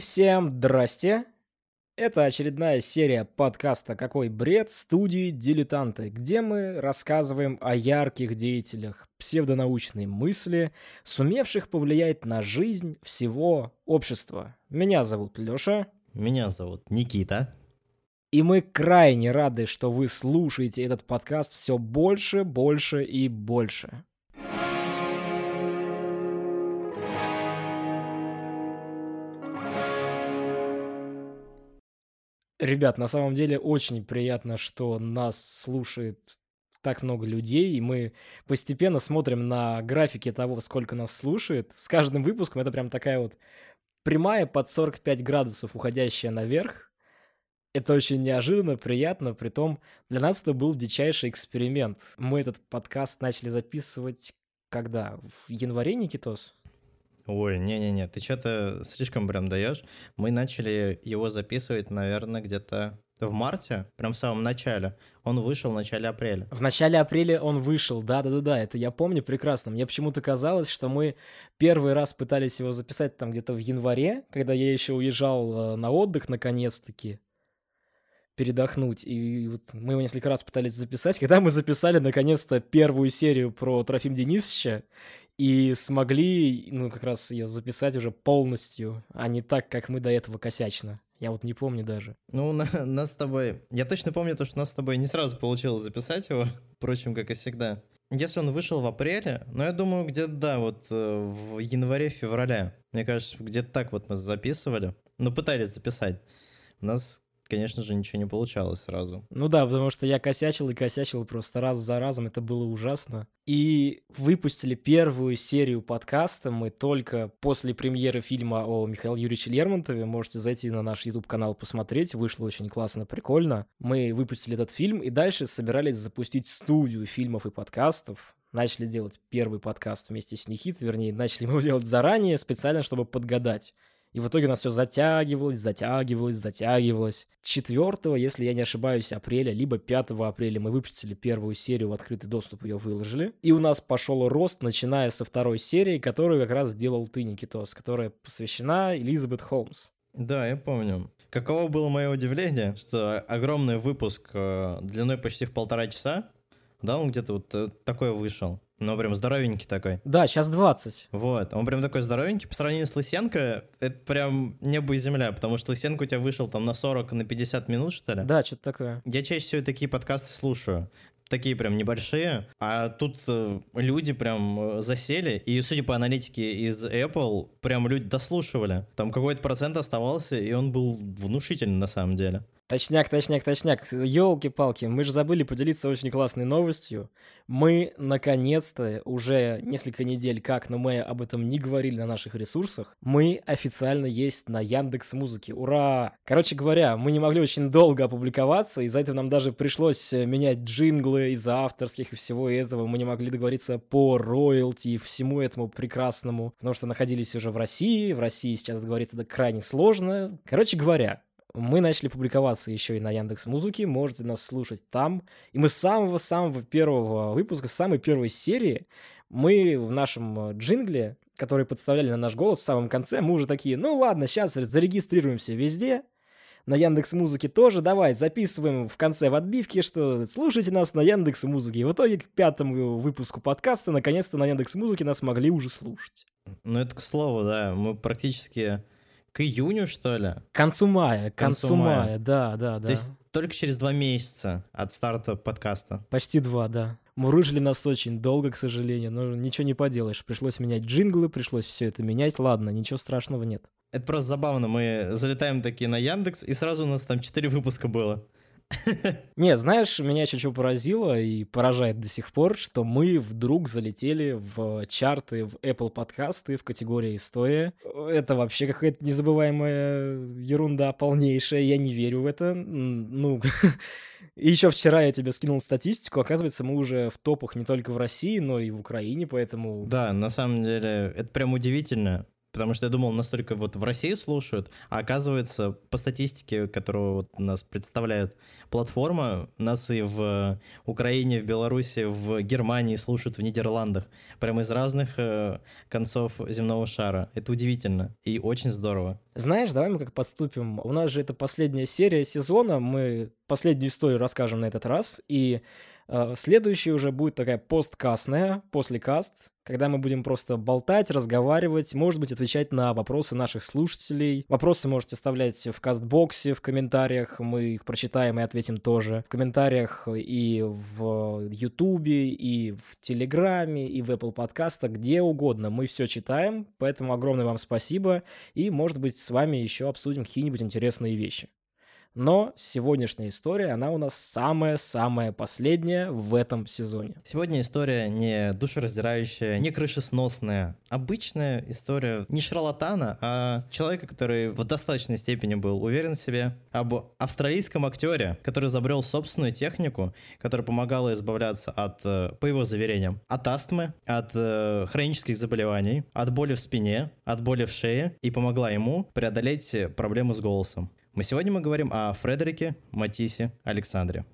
всем здрасте! Это очередная серия подкаста «Какой бред?» студии «Дилетанты», где мы рассказываем о ярких деятелях псевдонаучной мысли, сумевших повлиять на жизнь всего общества. Меня зовут Лёша. Меня зовут Никита. И мы крайне рады, что вы слушаете этот подкаст все больше, больше и больше. Ребят, на самом деле очень приятно, что нас слушает так много людей, и мы постепенно смотрим на графики того, сколько нас слушает. С каждым выпуском это прям такая вот прямая под 45 градусов, уходящая наверх. Это очень неожиданно, приятно, притом для нас это был дичайший эксперимент. Мы этот подкаст начали записывать когда? В январе, Никитос? Ой, не-не-не, ты что-то слишком прям даешь. Мы начали его записывать, наверное, где-то в марте, прям в самом начале. Он вышел в начале апреля. В начале апреля он вышел, да-да-да, это я помню прекрасно. Мне почему-то казалось, что мы первый раз пытались его записать там где-то в январе, когда я еще уезжал э, на отдых наконец-таки передохнуть. И вот мы его несколько раз пытались записать. Когда мы записали наконец-то первую серию про Трофим Денисовича, и смогли, ну, как раз ее записать уже полностью, а не так, как мы до этого косячно. Я вот не помню даже. Ну, на, нас с тобой... Я точно помню то, что нас с тобой не сразу получилось записать его, впрочем, как и всегда. Если он вышел в апреле, ну, я думаю, где-то, да, вот э, в январе-феврале. Мне кажется, где-то так вот мы записывали. Ну, пытались записать. У нас конечно же, ничего не получалось сразу. Ну да, потому что я косячил и косячил просто раз за разом, это было ужасно. И выпустили первую серию подкаста мы только после премьеры фильма о Михаиле Юрьевиче Лермонтове. Можете зайти на наш YouTube-канал посмотреть, вышло очень классно, прикольно. Мы выпустили этот фильм и дальше собирались запустить студию фильмов и подкастов, начали делать первый подкаст вместе с Никитой, вернее, начали мы его делать заранее, специально, чтобы подгадать. И в итоге у нас все затягивалось, затягивалось, затягивалось. 4, если я не ошибаюсь, апреля, либо 5 апреля мы выпустили первую серию в открытый доступ, ее выложили. И у нас пошел рост, начиная со второй серии, которую как раз сделал ты, Никитос, которая посвящена Элизабет Холмс. Да, я помню. Каково было мое удивление, что огромный выпуск э, длиной почти в полтора часа, да, он где-то вот э, такой вышел. Ну, прям здоровенький такой. Да, сейчас 20. Вот, он прям такой здоровенький. По сравнению с Лысенко, это прям небо и земля, потому что Лысенко у тебя вышел там на 40, на 50 минут, что ли? Да, что-то такое. Я чаще всего такие подкасты слушаю такие прям небольшие, а тут э, люди прям э, засели, и судя по аналитике из Apple, прям люди дослушивали. Там какой-то процент оставался, и он был внушительный на самом деле. Точняк, точняк, точняк. Елки-палки, мы же забыли поделиться очень классной новостью. Мы, наконец-то, уже несколько недель как, но мы об этом не говорили на наших ресурсах, мы официально есть на Яндекс Музыке. Ура! Короче говоря, мы не могли очень долго опубликоваться, из-за этого нам даже пришлось э, менять джинглы из-за авторских и всего этого. Мы не могли договориться по роялти и всему этому прекрасному, потому что находились уже в России. В России сейчас договориться это крайне сложно. Короче говоря, мы начали публиковаться еще и на Яндекс Музыке, можете нас слушать там. И мы с самого-самого первого выпуска, с самой первой серии, мы в нашем э, джингле, который подставляли на наш голос в самом конце, мы уже такие, ну ладно, сейчас зарегистрируемся везде, на Яндекс Музыке тоже, давай, записываем в конце в отбивке, что слушайте нас на Яндекс Музыке. И в итоге к пятому выпуску подкаста наконец-то на Яндекс Музыке нас могли уже слушать. Ну это к слову, да, мы практически к июню, что ли? К концу мая, к концу, концу мая. мая, да, да, да. То есть только через два месяца от старта подкаста. Почти два, да. Мурыжили нас очень долго, к сожалению, но ничего не поделаешь. Пришлось менять джинглы, пришлось все это менять. Ладно, ничего страшного нет. Это просто забавно. Мы залетаем такие на Яндекс, и сразу у нас там четыре выпуска было. Не, знаешь, меня еще что поразило и поражает до сих пор, что мы вдруг залетели в чарты, в Apple подкасты в категории «История». Это вообще какая-то незабываемая ерунда полнейшая, я не верю в это. Ну, и еще вчера я тебе скинул статистику, оказывается, мы уже в топах не только в России, но и в Украине, поэтому... Да, на самом деле, это прям удивительно. Потому что я думал, настолько вот в России слушают, а оказывается, по статистике, которую вот нас представляет платформа, нас и в Украине, в Беларуси, в Германии слушают, в Нидерландах. Прямо из разных э, концов земного шара. Это удивительно и очень здорово. Знаешь, давай мы как подступим. У нас же это последняя серия сезона, мы последнюю историю расскажем на этот раз, и э, следующая уже будет такая посткастная, после каст, когда мы будем просто болтать, разговаривать, может быть, отвечать на вопросы наших слушателей. Вопросы можете оставлять в кастбоксе, в комментариях, мы их прочитаем и ответим тоже. В комментариях и в Ютубе, и в Телеграме, и в Apple подкастах, где угодно. Мы все читаем, поэтому огромное вам спасибо, и, может быть, с вами еще обсудим какие-нибудь интересные вещи. Но сегодняшняя история, она у нас самая-самая последняя в этом сезоне. Сегодня история не душераздирающая, не крышесносная. Обычная история не шарлатана, а человека, который в достаточной степени был уверен в себе. Об австралийском актере, который изобрел собственную технику, которая помогала избавляться от, э, по его заверениям, от астмы, от э, хронических заболеваний, от боли в спине, от боли в шее и помогла ему преодолеть проблему с голосом. Мы сегодня мы говорим о Фредерике Матисе Александре.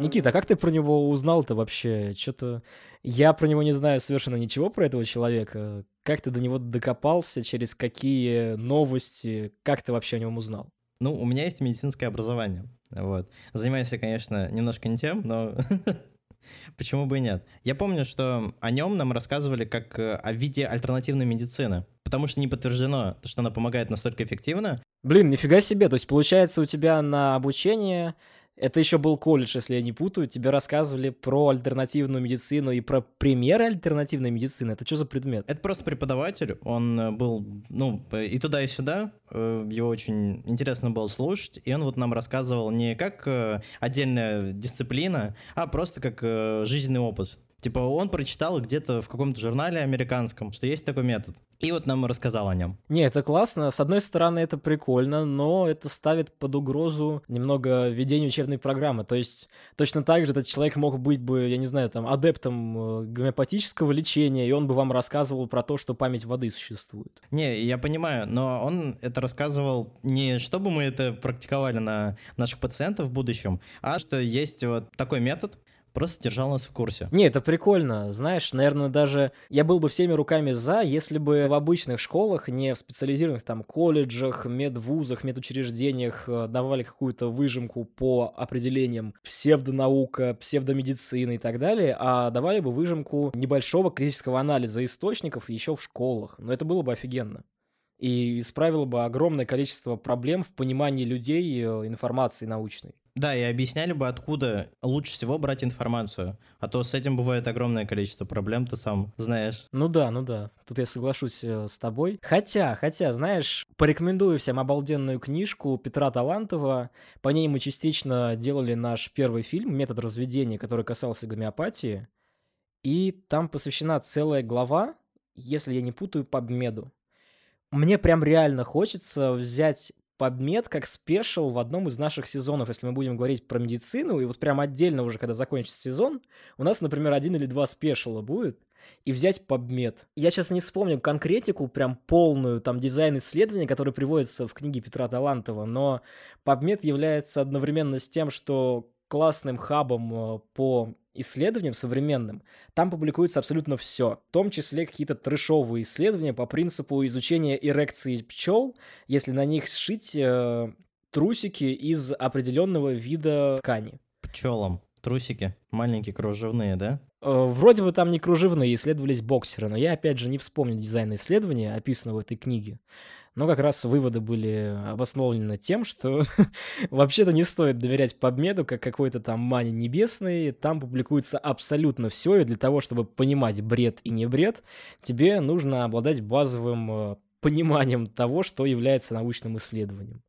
Никита, а как ты про него узнал-то вообще? Что-то я про него не знаю совершенно ничего про этого человека. Как ты до него докопался? Через какие новости? Как ты вообще о нем узнал? Ну, у меня есть медицинское образование. Вот. Занимаюсь я, конечно, немножко не тем, но Почему бы и нет? Я помню, что о нем нам рассказывали как э, о виде альтернативной медицины, потому что не подтверждено, что она помогает настолько эффективно. Блин, нифига себе, то есть получается у тебя на обучение это еще был колледж, если я не путаю. Тебе рассказывали про альтернативную медицину и про примеры альтернативной медицины. Это что за предмет? Это просто преподаватель. Он э, был, ну, и туда, и сюда. Э, его очень интересно было слушать. И он вот нам рассказывал не как э, отдельная дисциплина, а просто как жизненный опыт. Типа он прочитал где-то в каком-то журнале американском, что есть такой метод. И вот нам рассказал о нем. Не, это классно. С одной стороны, это прикольно, но это ставит под угрозу немного ведение учебной программы. То есть точно так же этот человек мог быть бы, я не знаю, там, адептом э, гомеопатического лечения, и он бы вам рассказывал про то, что память воды существует. Не, я понимаю, но он это рассказывал не чтобы мы это практиковали на наших пациентов в будущем, а что есть вот такой метод, просто держал нас в курсе. Не, это прикольно. Знаешь, наверное, даже я был бы всеми руками за, если бы в обычных школах, не в специализированных там колледжах, медвузах, медучреждениях э, давали какую-то выжимку по определениям псевдонаука, псевдомедицины и так далее, а давали бы выжимку небольшого критического анализа источников еще в школах. Но это было бы офигенно и исправило бы огромное количество проблем в понимании людей э, информации научной. Да, и объясняли бы, откуда лучше всего брать информацию. А то с этим бывает огромное количество проблем, ты сам знаешь. Ну да, ну да. Тут я соглашусь э, с тобой. Хотя, хотя, знаешь, порекомендую всем обалденную книжку Петра Талантова. По ней мы частично делали наш первый фильм «Метод разведения», который касался гомеопатии. И там посвящена целая глава, если я не путаю, по PubMed у мне прям реально хочется взять PubMed как special в одном из наших сезонов, если мы будем говорить про медицину, и вот прям отдельно уже, когда закончится сезон, у нас, например, один или два special а будет, и взять PubMed. Я сейчас не вспомню конкретику, прям полную, там, дизайн исследования, который приводится в книге Петра Талантова, но PubMed является одновременно с тем, что классным хабом э, по исследованиям современным, там публикуется абсолютно все, в том числе какие-то трешовые исследования по принципу изучения эрекции пчел, если на них сшить э, трусики из определенного вида ткани. Пчелам. Трусики маленькие кружевные, да? Э, вроде бы там не кружевные, исследовались боксеры, но я опять же не вспомню дизайн исследования, описанного в этой книге но как раз выводы были обусловлены тем, что вообще-то не стоит доверять подмеду как какой-то там мане небесной, там публикуется абсолютно все, и для того, чтобы понимать бред и не бред, тебе нужно обладать базовым э, пониманием того, что является научным исследованием.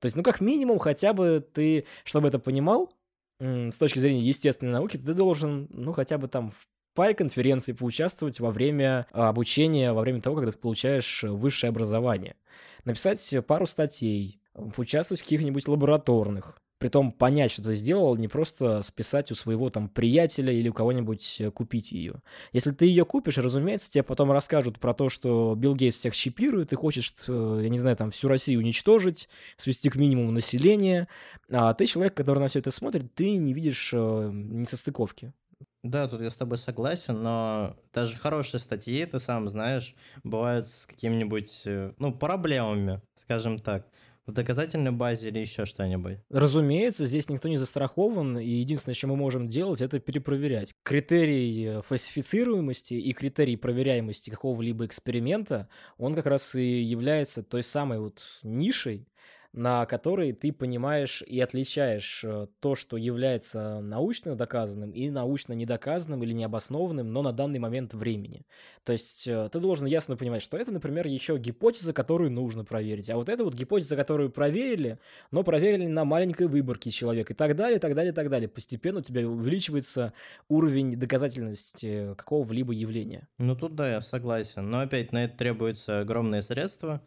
То есть, ну, как минимум, хотя бы ты, чтобы это понимал, с точки зрения естественной науки, ты должен, ну, хотя бы там паре конференций поучаствовать во время а, обучения, во время того, когда ты получаешь высшее образование. Написать пару статей, поучаствовать в каких-нибудь лабораторных, Притом понять, что ты сделал, не просто списать у своего там приятеля или у кого-нибудь э, купить ее. Если ты ее купишь, разумеется, тебе потом расскажут про то, что Билл Гейтс всех чипирует и хочет, э, я не знаю, там всю Россию уничтожить, свести к минимуму населения. А ты человек, который на все это смотрит, ты не видишь э, несостыковки. Да, тут я с тобой согласен, но даже хорошие статьи, ты сам знаешь, бывают с какими-нибудь, э, ну, проблемами, скажем так в доказательной базе или еще что-нибудь? Разумеется, здесь никто не застрахован, и единственное, что мы можем делать, это перепроверять. Критерий э, фальсифицируемости и критерий проверяемости какого-либо эксперимента, он как раз и является той самой вот нишей, на которой ты понимаешь и отличаешь э, то, что является научно доказанным и научно недоказанным или необоснованным, но на данный момент времени. То есть э, ты должен ясно понимать, что это, например, еще гипотеза, которую нужно проверить, а вот это вот гипотеза, которую проверили, но проверили на маленькой выборке человека и так далее, и так далее, и так далее. Постепенно у тебя увеличивается уровень доказательности какого-либо явления. Ну тут да, я согласен, но опять на это требуется огромные средства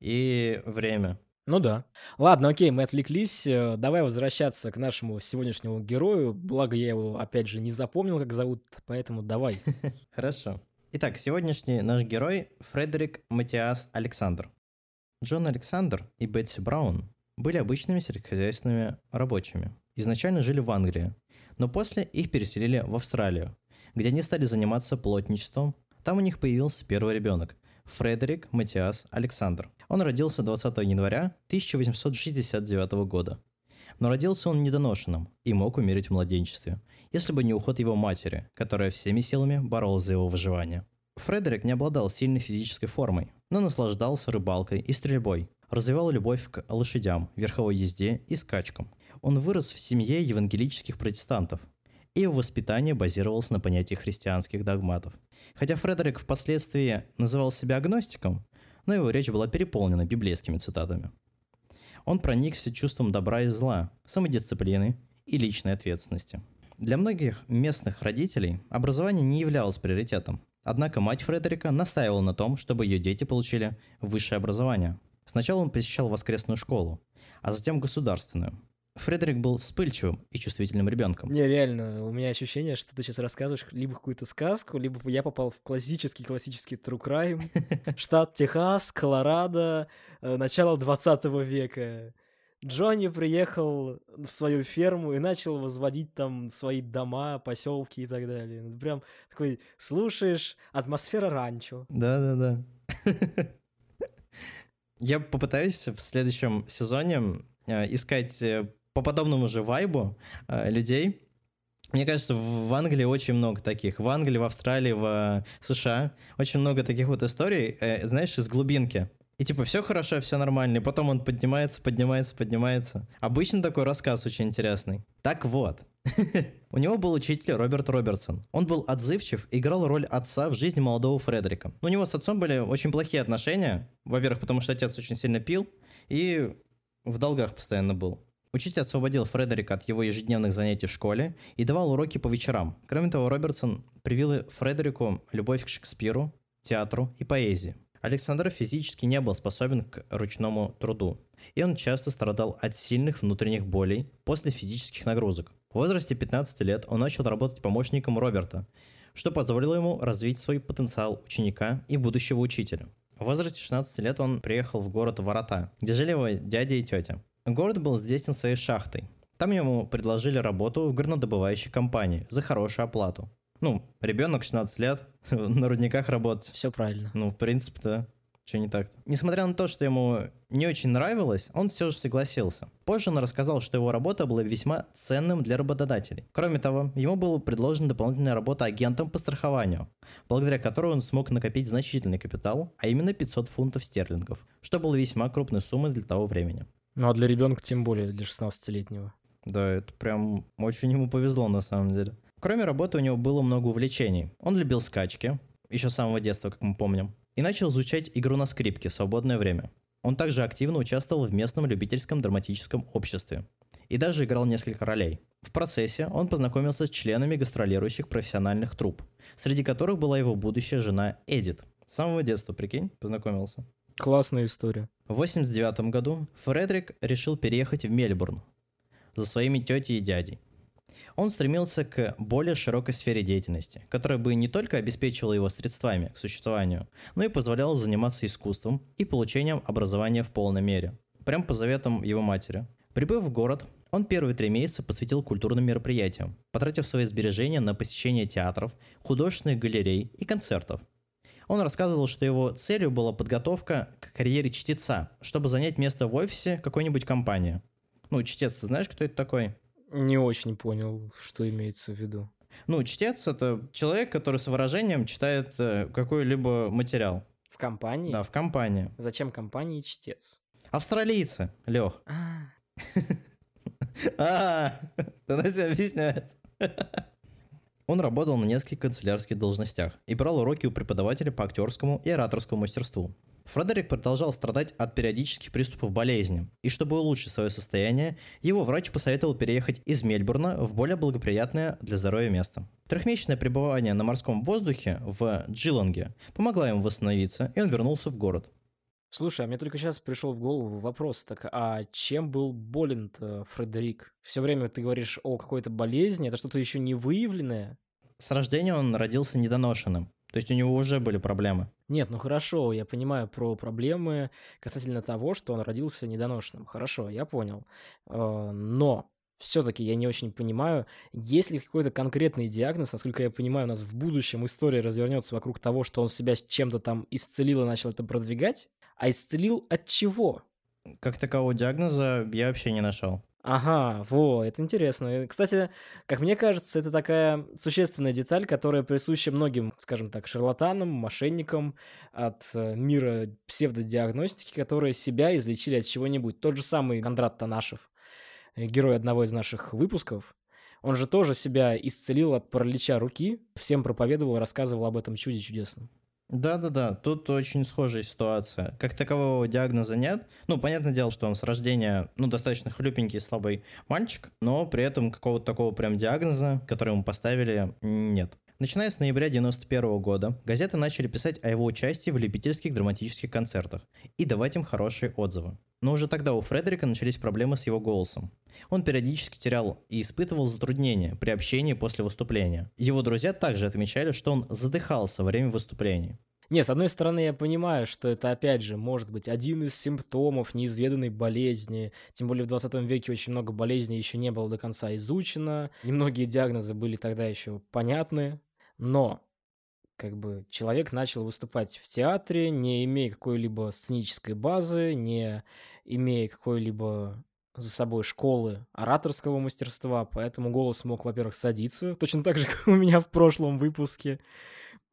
и время. Ну да. Ладно, окей, мы отвлеклись. Э, давай возвращаться к нашему сегодняшнему герою. Благо, я его, опять же, не запомнил, как зовут, поэтому давай. Хорошо. Итак, сегодняшний наш герой Фредерик Матиас Александр. Джон Александр и Бетси Браун были обычными сельскохозяйственными рабочими. Изначально жили в Англии, но после их переселили в Австралию, где они стали заниматься плотничеством. Там у них появился первый ребенок – Фредерик Матиас Александр. Он родился 20 января 1869 года. Но родился он недоношенным и мог умереть в младенчестве, если бы не уход его матери, которая всеми силами боролась за его выживание. Фредерик не обладал сильной физической формой, но наслаждался рыбалкой и стрельбой, развивал любовь к лошадям, верховой езде и скачкам. Он вырос в семье евангелических протестантов, и его воспитание базировалось на понятии христианских догматов. Хотя Фредерик впоследствии называл себя агностиком, но его речь была переполнена библейскими цитатами. Он проникся чувством добра и зла, самодисциплины и личной ответственности. Для многих местных родителей образование не являлось приоритетом, однако мать Фредерика настаивала на том, чтобы ее дети получили высшее образование. Сначала он посещал воскресную школу, а затем государственную – Фредерик был вспыльчивым и чувствительным ребенком. Не, реально, у меня ощущение, что ты сейчас рассказываешь либо какую-то сказку, либо я попал в классический-классический true crime. Штат Техас, Колорадо, э, начало 20 века. Джонни приехал в свою ферму и начал возводить там свои дома, поселки и так далее. Ну, прям такой слушаешь, атмосфера ранчо. Да-да-да. Я попытаюсь в следующем сезоне э, искать э, по подобному же вайбу э, людей. Мне кажется, в Англии очень много таких. В Англии, в Австралии, в э, США очень много таких вот историй, э, знаешь, из глубинки. И типа все хорошо, все нормально, и потом он поднимается, поднимается, поднимается. Обычно такой рассказ очень интересный. Так вот, у него был учитель Роберт Робертсон. Он был отзывчив играл роль отца в жизни молодого Фредерика. У него с отцом были очень плохие отношения. Во-первых, потому что отец очень сильно пил и в долгах постоянно был. Учитель освободил Фредерика от его ежедневных занятий в школе и давал уроки по вечерам. Кроме того, Робертсон привил Фредерику любовь к Шекспиру, театру и поэзии. Александр физически не был способен к ручному труду, и он часто страдал от сильных внутренних болей после физических нагрузок. В возрасте 15 лет он начал работать помощником Роберта, что позволило ему развить свой потенциал ученика и будущего учителя. В возрасте 16 лет он приехал в город Ворота, где жили его дядя и тетя. Город был известен своей шахтой. Там ему предложили работу в горнодобывающей компании за хорошую оплату. Ну, ребенок 16 лет, на рудниках работать. Все правильно. Ну, в принципе, да. Что не так? Несмотря на то, что ему не очень нравилось, он все же согласился. Позже он рассказал, что его работа была весьма ценным для работодателей. Кроме того, ему была предложена дополнительная работа агентом по страхованию, благодаря которой он смог накопить значительный капитал, а именно 500 фунтов стерлингов, что было весьма крупной суммой для того времени. Ну а для ребенка тем более, для 16-летнего. Да, это прям очень ему повезло на самом деле. Кроме работы у него было много увлечений. Он любил скачки, еще с самого детства, как мы помним, и начал изучать игру на скрипке в свободное время. Он также активно участвовал в местном любительском драматическом обществе и даже играл несколько ролей. В процессе он познакомился с членами гастролирующих профессиональных труп, среди которых была его будущая жена Эдит. С самого детства, прикинь, познакомился. Классная история. В 89 году Фредерик решил переехать в Мельбурн. за своими тетей и дядей. Он стремился к более широкой сфере деятельности, которая бы не только обеспечивала его средствами к существованию, но и позволяла заниматься искусством и получением образования в полной мере. Прям по заветам его матери. Прибыв в город, он первые три месяца посвятил культурным мероприятиям, потратив свои сбережения на посещение театров, художественных галерей и концертов. Он рассказывал, что его целью была подготовка к карьере чтеца, чтобы занять место в офисе какой-нибудь компании. Ну, чтец, ты знаешь, кто это такой? Не очень понял, что имеется в виду. Ну, чтец — это человек, который с выражением читает э, какой-либо материал. В компании? Да, в компании. Зачем компании чтец? Австралийцы, Лех. А, А, она все объясняет. Он работал на нескольких канцелярских должностях и брал уроки у преподавателя по актерскому и ораторскому мастерству. Фредерик продолжал страдать от периодических приступов болезни, и чтобы улучшить свое состояние, его врач посоветовал переехать из Мельбурна в более благоприятное для здоровья место. Трехмесячное пребывание на морском воздухе в Джиланге помогло ему восстановиться, и он вернулся в город. Слушай, а мне только сейчас пришел в голову вопрос, так а чем был болен Фредерик? Все время ты говоришь о какой-то болезни, это что-то еще не выявленное? С рождения он родился недоношенным, то есть у него уже были проблемы. Нет, ну хорошо, я понимаю про проблемы касательно того, что он родился недоношенным. Хорошо, я понял. Э, Но все-таки я не очень понимаю, есть ли какой-то конкретный диагноз, насколько я понимаю, у нас в будущем история развернется вокруг того, что он себя с чем-то там исцелил и начал это продвигать, а исцелил от чего? Как такового диагноза я вообще не нашел. Ага, во, это интересно. Кстати, как мне кажется, это такая существенная деталь, которая присуща многим, скажем так, шарлатанам, мошенникам от э, мира псевдодиагностики, которые себя излечили от чего-нибудь. Тот же самый Кондрат Танашев, герой одного из наших выпусков, он же тоже себя исцелил от паралича руки, всем проповедовал, рассказывал об этом чуде чудесном. Да-да-да, тут очень схожая ситуация. Как такового диагноза нет. Ну, понятное дело, что он с рождения, ну, достаточно хлюпенький, слабый мальчик, но при этом какого-то такого прям диагноза, который ему поставили, нет. Начиная с ноября 91 года, газеты начали писать о его участии в любительских драматических концертах и давать им хорошие отзывы. Но уже тогда у Фредерика начались проблемы с его голосом. Он периодически терял и испытывал затруднения при общении после выступления. Его друзья также отмечали, что он задыхался во время выступлений. Не, с одной стороны, я понимаю, что это, опять же, может быть один из симптомов неизведанной болезни. Тем более в 20 веке очень много болезней еще не было до конца изучено. Немногие диагнозы были тогда еще понятны. Но, как бы, человек начал выступать в театре, не имея какой-либо сценической базы, не имея какой-либо за собой школы ораторского мастерства, поэтому голос мог, во-первых, садиться, точно так же, как у меня в прошлом выпуске,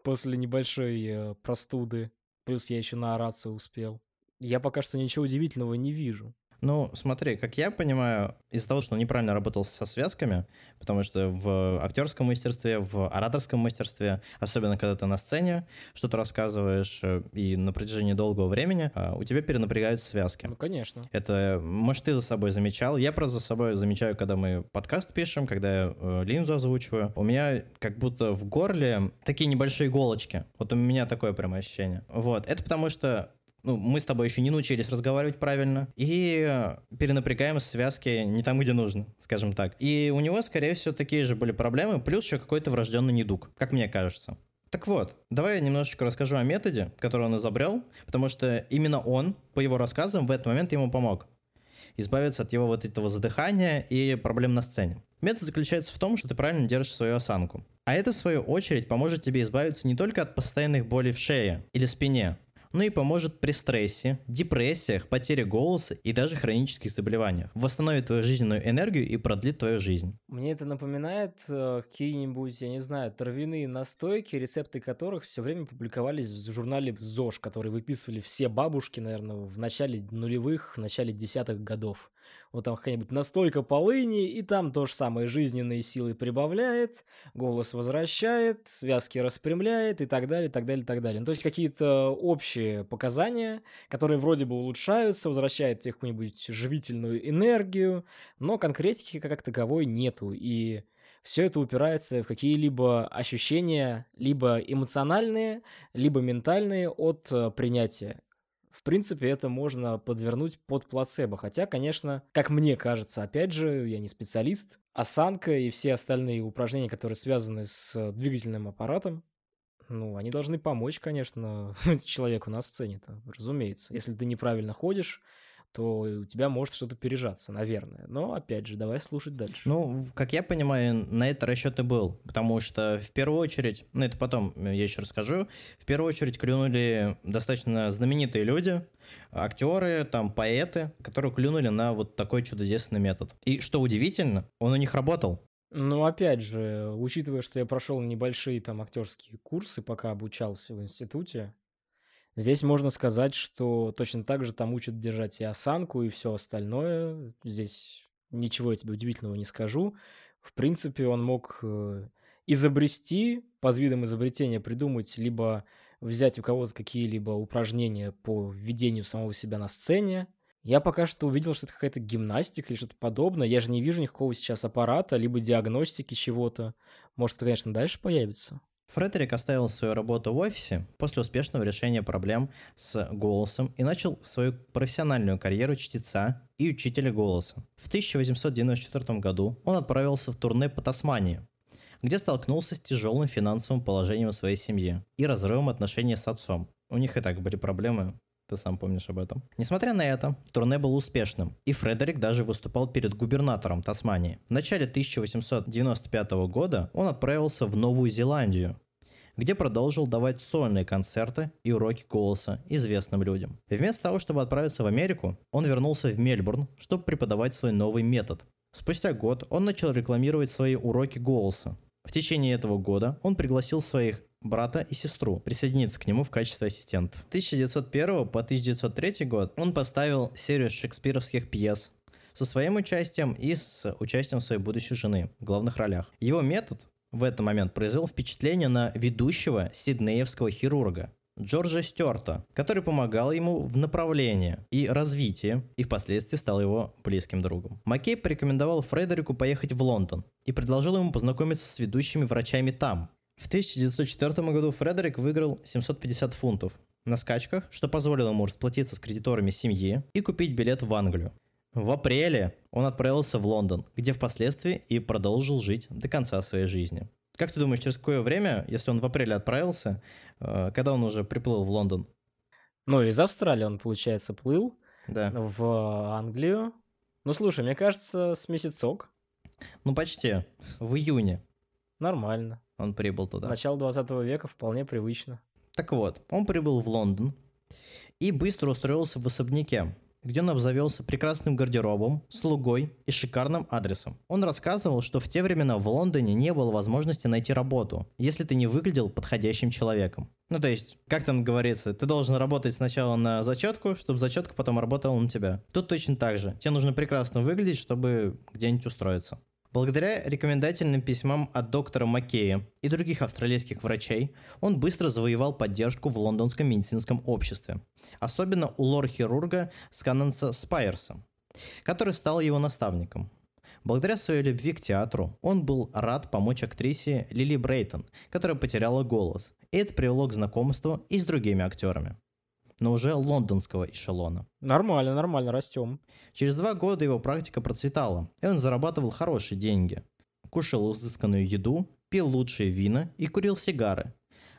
после небольшой э, простуды. Плюс я еще наораться успел. Я пока что ничего удивительного не вижу. Ну, смотри, как я понимаю, из-за того, что он неправильно работал со связками, потому что в актерском мастерстве, в ораторском мастерстве, особенно когда ты на сцене что-то рассказываешь э, и на протяжении долгого времени, а, у тебя перенапрягают связки. Ну, конечно. Это, может, ты за собой замечал. Я просто за собой замечаю, когда мы подкаст пишем, когда я э, линзу озвучиваю. У меня как будто в горле такие небольшие иголочки. Вот у меня такое прям ощущение. Вот. Это потому что ну, мы с тобой еще не научились разговаривать правильно, и перенапрягаем связки не там, где нужно, скажем так. И у него, скорее всего, такие же были проблемы, плюс еще какой-то врожденный недуг, как мне кажется. Так вот, давай я немножечко расскажу о методе, который он изобрел, потому что именно он, по его рассказам, в этот момент ему помог избавиться от его вот этого задыхания и проблем на сцене. Метод заключается в том, что ты правильно держишь свою осанку. А это, в свою очередь, поможет тебе избавиться не только от постоянных болей в шее или спине, но и поможет при стрессе, депрессиях, потере голоса и даже хронических заболеваниях. Восстановит твою жизненную энергию и продлит твою жизнь. Мне это напоминает э, какие-нибудь, я не знаю, травяные настойки, рецепты которых все время публиковались в журнале ЗОЖ, который выписывали все бабушки, наверное, в начале нулевых, в начале десятых годов. Вот там какая-нибудь настойка полыни, и там то же самое, жизненные силы прибавляет, голос возвращает, связки распрямляет и так далее, так далее, так далее. Ну, то есть какие-то общие показания, которые вроде бы улучшаются, возвращают тебе какую-нибудь живительную энергию, но конкретики как таковой нету, и все это упирается в какие-либо ощущения, либо эмоциональные, либо ментальные от э, принятия в принципе, это можно подвернуть под плацебо. Хотя, конечно, как мне кажется, опять же, я не специалист, осанка и все остальные упражнения, которые связаны с двигательным аппаратом, ну, они должны помочь, конечно, человеку на сцене-то, разумеется. Если ты неправильно ходишь, то у тебя может что-то пережаться, наверное. Но, опять же, давай слушать дальше. Ну, как я понимаю, на это расчет и был, потому что в первую очередь, ну это потом я еще расскажу, в первую очередь клюнули достаточно знаменитые люди, актеры, там, поэты, которые клюнули на вот такой чудодейственный метод. И что удивительно, он у них работал. Ну, опять же, учитывая, что я прошел небольшие там актерские курсы, пока обучался в институте, Здесь можно сказать, что точно так же там учат держать и осанку, и все остальное. Здесь ничего я тебе удивительного не скажу. В принципе, он мог э, изобрести, под видом изобретения придумать, либо взять у кого-то какие-либо упражнения по введению самого себя на сцене. Я пока что увидел, что это какая-то гимнастика или что-то подобное. Я же не вижу никакого сейчас аппарата, либо диагностики чего-то. Может, это, конечно, дальше появится. Фредерик оставил свою работу в офисе после успешного решения проблем с голосом и начал свою профессиональную карьеру чтеца и учителя голоса. В 1894 году он отправился в турне по Тасмании, где столкнулся с тяжелым финансовым положением своей семье и разрывом отношений с отцом. У них и так были проблемы ты сам помнишь об этом. Несмотря на это, турне был успешным, и Фредерик даже выступал перед губернатором Тасмании. В начале 1895 года он отправился в Новую Зеландию, где продолжил давать сольные концерты и уроки голоса известным людям. Вместо того, чтобы отправиться в Америку, он вернулся в Мельбурн, чтобы преподавать свой новый метод. Спустя год он начал рекламировать свои уроки голоса. В течение этого года он пригласил своих брата и сестру, присоединиться к нему в качестве ассистента. С 1901 по 1903 год он поставил серию шекспировских пьес со своим участием и с участием своей будущей жены в главных ролях. Его метод в этот момент произвел впечатление на ведущего сиднеевского хирурга Джорджа Стюарта, который помогал ему в направлении и развитии, и впоследствии стал его близким другом. Маккей порекомендовал Фредерику поехать в Лондон и предложил ему познакомиться с ведущими врачами там, в 1904 году Фредерик выиграл 750 фунтов на скачках, что позволило ему расплатиться с кредиторами семьи и купить билет в Англию. В апреле он отправился в Лондон, где впоследствии и продолжил жить до конца своей жизни. Как ты думаешь, через какое время, если он в апреле отправился, э, когда он уже приплыл в Лондон? Ну, из Австралии он, получается, плыл да. в Англию. Ну, слушай, мне кажется, с месяцок. Ну, почти. В июне. Нормально он прибыл туда. Начало 20 века вполне привычно. Так вот, он прибыл в Лондон и быстро устроился в особняке, где он обзавелся прекрасным гардеробом, слугой и шикарным адресом. Он рассказывал, что в те времена в Лондоне не было возможности найти работу, если ты не выглядел подходящим человеком. Ну, то есть, как там говорится, ты должен работать сначала на зачетку, чтобы зачетка потом работала на тебя. Тут точно так же. Тебе нужно прекрасно выглядеть, чтобы где-нибудь устроиться. Благодаря рекомендательным письмам от доктора Маккея и других австралийских врачей, он быстро завоевал поддержку в лондонском медицинском обществе, особенно у лор-хирурга Сканнанса Спайерса, который стал его наставником. Благодаря своей любви к театру, он был рад помочь актрисе Лили Брейтон, которая потеряла голос, и это привело к знакомству и с другими актерами но уже лондонского эшелона. Нормально, нормально, растем. Через два года его практика процветала, и он зарабатывал хорошие деньги. Кушал изысканную еду, пил лучшие вина и курил сигары.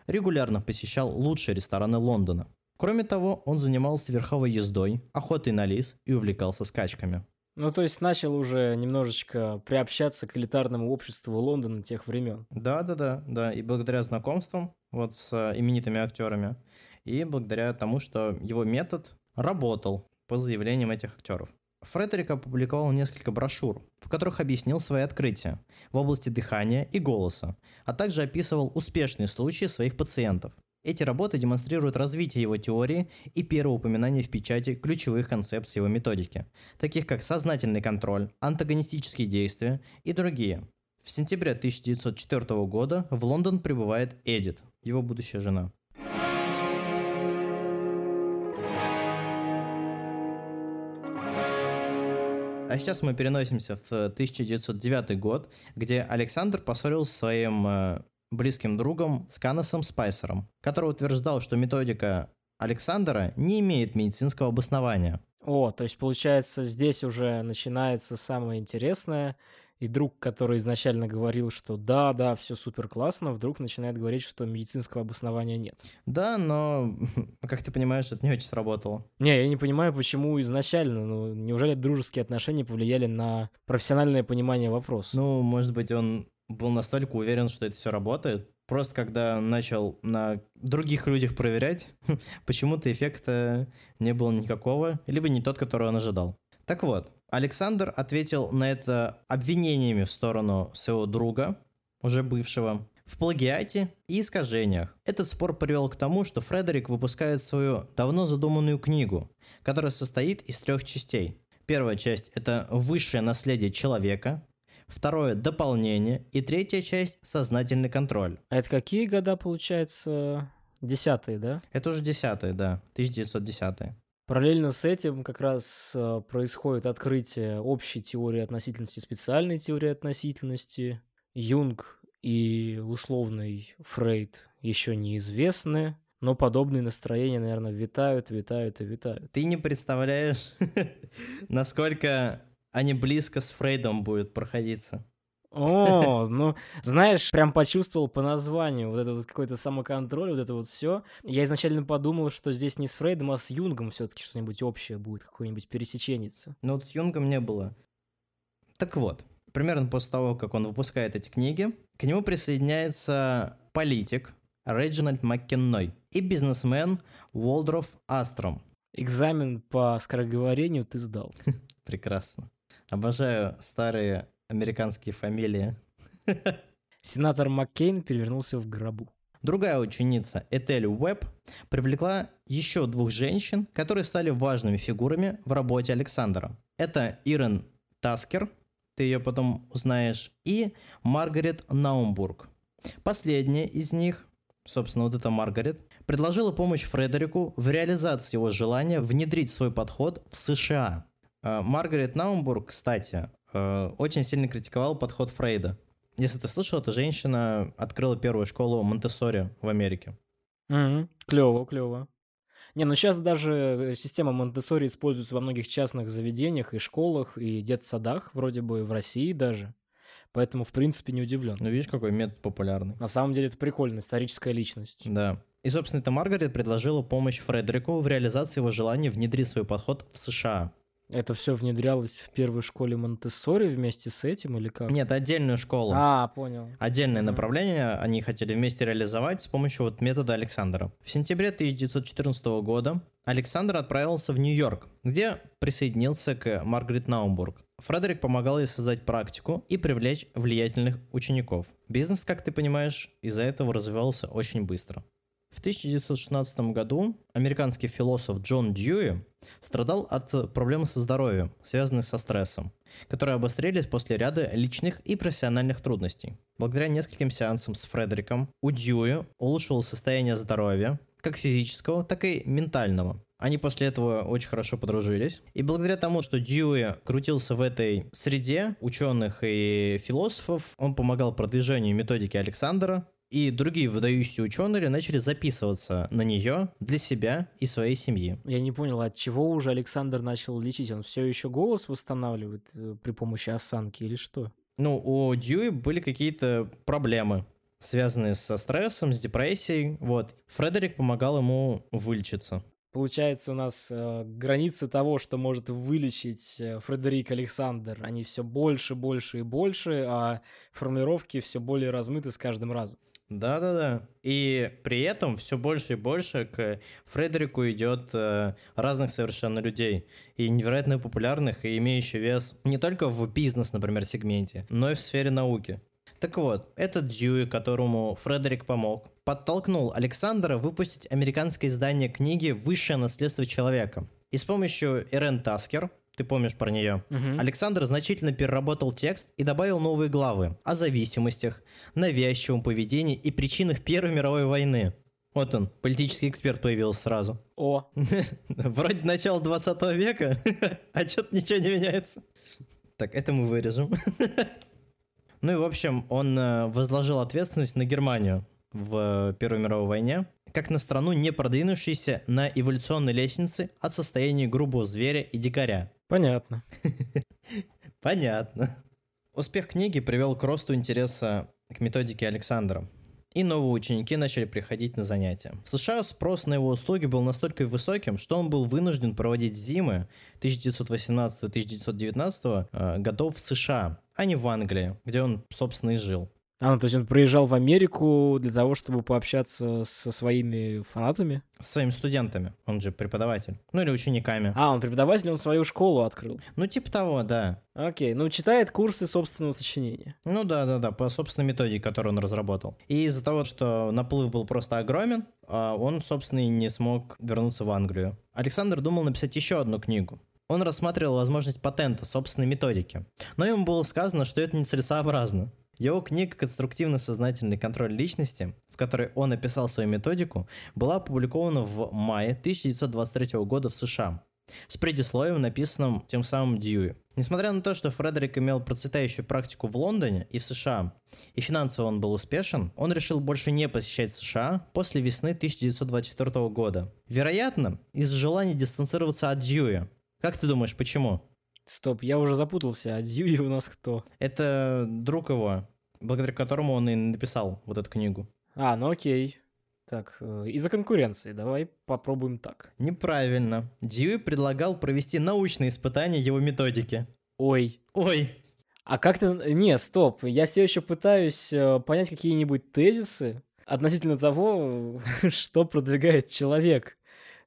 Регулярно посещал лучшие рестораны Лондона. Кроме того, он занимался верховой ездой, охотой на лис и увлекался скачками. Ну, то есть начал уже немножечко приобщаться к элитарному обществу Лондона тех времен. Да, да, да, да. И благодаря знакомствам вот с э, именитыми актерами и благодаря тому, что его метод работал по заявлениям этих актеров. Фредерик опубликовал несколько брошюр, в которых объяснил свои открытия в области дыхания и голоса, а также описывал успешные случаи своих пациентов. Эти работы демонстрируют развитие его теории и первое упоминание в печати ключевых концепций его методики, таких как сознательный контроль, антагонистические действия и другие. В сентябре 1904 года в Лондон прибывает Эдит, его будущая жена. А сейчас мы переносимся в 1909 год, где Александр поссорился со своим э, близким другом Сканосом Спайсером, который утверждал, что методика Александра не имеет медицинского обоснования. О, то есть получается здесь уже начинается самое интересное – и друг, который изначально говорил, что да, да, все супер классно, вдруг начинает говорить, что медицинского обоснования нет. Да, но, как ты понимаешь, это не очень сработало. Не, я не понимаю, почему изначально. Ну, неужели дружеские отношения повлияли на профессиональное понимание вопроса? Ну, может быть, он был настолько уверен, что это все работает. Просто когда начал на других людях проверять, почему-то эффекта не было никакого, либо не тот, который он ожидал. Так вот, Александр ответил на это обвинениями в сторону своего друга, уже бывшего, в плагиате и искажениях. Этот спор привел к тому, что Фредерик выпускает свою давно задуманную книгу, которая состоит из трех частей. Первая часть – это высшее наследие человека, второе – дополнение, и третья часть – сознательный контроль. А это какие года, получается? Десятые, да? Это уже десятые, да, 1910 Параллельно с этим как раз э, происходит открытие общей теории относительности, специальной теории относительности. Юнг и условный Фрейд еще неизвестны, но подобные настроения, наверное, витают, витают и витают. Ты не представляешь, насколько они близко с Фрейдом будут проходиться. О, ну, знаешь, прям почувствовал по названию вот это вот какой-то самоконтроль, вот это вот все. Я изначально подумал, что здесь не с Фрейдом, а с Юнгом все-таки что-нибудь общее будет, какой-нибудь пересеченница. Ну вот с Юнгом не было. Так вот, примерно после того, как он выпускает эти книги, к нему присоединяется политик Реджинальд Маккенной и бизнесмен Уолдроф Астром. Экзамен по скороговорению ты сдал. Прекрасно. Обожаю старые американские фамилии. Сенатор Маккейн перевернулся в гробу. Другая ученица, Этель Уэбб, привлекла еще двух женщин, которые стали важными фигурами в работе Александра. Это Ирен Таскер, ты ее потом узнаешь, и Маргарет Наумбург. Последняя из них, собственно, вот эта Маргарет, предложила помощь Фредерику в реализации его желания внедрить свой подход в США. А, Маргарет Наумбург, кстати, Э, очень сильно критиковал подход Фрейда. Если ты слышал, эта женщина открыла первую школу Монтессори в Америке. Mm-hmm. Клево, клево. Не, ну сейчас даже система Монтессори используется во многих частных заведениях и школах, и детсадах, вроде бы в России даже. Поэтому, в принципе, не удивлен. Ну, видишь, какой метод популярный. На самом деле, это прикольно, историческая личность. Да. И, собственно, это Маргарет предложила помощь Фредерику в реализации его желания внедрить свой подход в США. Это все внедрялось в первой школе Монтессори вместе с этим или как? Нет, отдельную школу. А, понял. Отдельное mm-hmm. направление они хотели вместе реализовать с помощью вот метода Александра. В сентябре 1914 года Александр отправился в Нью-Йорк, где присоединился к Маргарет Наумбург. Фредерик помогал ей создать практику и привлечь влиятельных учеников. Бизнес, как ты понимаешь, из-за этого развивался очень быстро. В 1916 году американский философ Джон Дьюи страдал от проблем со здоровьем, связанных со стрессом, которые обострились после ряда личных и профессиональных трудностей. Благодаря нескольким сеансам с Фредериком у Дьюи улучшилось состояние здоровья, как физического, так и ментального. Они после этого очень хорошо подружились. И благодаря тому, что Дьюи крутился в этой среде ученых и философов, он помогал продвижению методики Александра, и другие выдающиеся ученые начали записываться на нее для себя и своей семьи. Я не понял, от чего уже Александр начал лечить? Он все еще голос восстанавливает э, при помощи осанки или что? Ну, у Дьюи были какие-то проблемы, связанные со стрессом, с депрессией. Вот. Фредерик помогал ему вылечиться. Получается, у нас э, границы того, что может вылечить э, Фредерик Александр, они все больше, больше и больше, а формулировки все более размыты с каждым разом. Да-да-да. И при этом все больше и больше к Фредерику идет э, разных совершенно людей. И невероятно популярных, и имеющих вес не только в бизнес, например, сегменте, но и в сфере науки. Так вот, этот Дьюи, которому Фредерик помог, подтолкнул Александра выпустить американское издание книги «Высшее наследство человека». И с помощью Эрен Таскер, ты помнишь про нее. Угу. Александр значительно переработал текст и добавил новые главы о зависимостях, навязчивом поведении и причинах Первой мировой войны. Вот он, политический эксперт появился сразу. О. Вроде начала 20 века, а что-то ничего не меняется. Так, это мы вырежем. Ну и, в общем, он э, возложил ответственность на Германию в Первой мировой войне, как на страну, не продвинувшуюся на эволюционной лестнице от состояния грубого зверя и дикаря. Понятно. Понятно. Успех книги привел к росту интереса к методике Александра. И новые ученики начали приходить на занятия. В США спрос на его услуги был настолько высоким, что он был вынужден проводить зимы 1918-1919 э, годов в США, а не в Англии, где он, собственно, и жил. А, ну, то есть он приезжал в Америку для того, чтобы пообщаться со своими фанатами? С своими студентами. Он же преподаватель. Ну или учениками. А, он преподаватель, он свою школу открыл. Ну типа того, да. Окей, ну читает курсы собственного сочинения. Ну да, да, да, по собственной методике, которую он разработал. И из-за того, что наплыв был просто огромен, а, он, собственно, и не смог вернуться в Англию. Александр думал написать еще одну книгу. Он рассматривал возможность патента собственной методики. Но ему было сказано, что это нецелесообразно. Его книга «Конструктивно-сознательный контроль личности», в которой он описал свою методику, была опубликована в мае 1923 года в США с предисловием, написанным тем самым Дьюи. Несмотря на то, что Фредерик имел процветающую практику в Лондоне и в США, и финансово он был успешен, он решил больше не посещать США после весны 1924 года. Вероятно, из-за желания дистанцироваться от Дьюи. Как ты думаешь, почему? Стоп, я уже запутался, а Дьюи у нас кто? Это друг его, благодаря которому он и написал вот эту книгу. А, ну окей. Так, э, из-за конкуренции, давай попробуем так. Неправильно. Дьюи предлагал провести научные испытания его методики. Ой. Ой. А как то Не, стоп, я все еще пытаюсь э, понять какие-нибудь тезисы относительно того, что продвигает человек.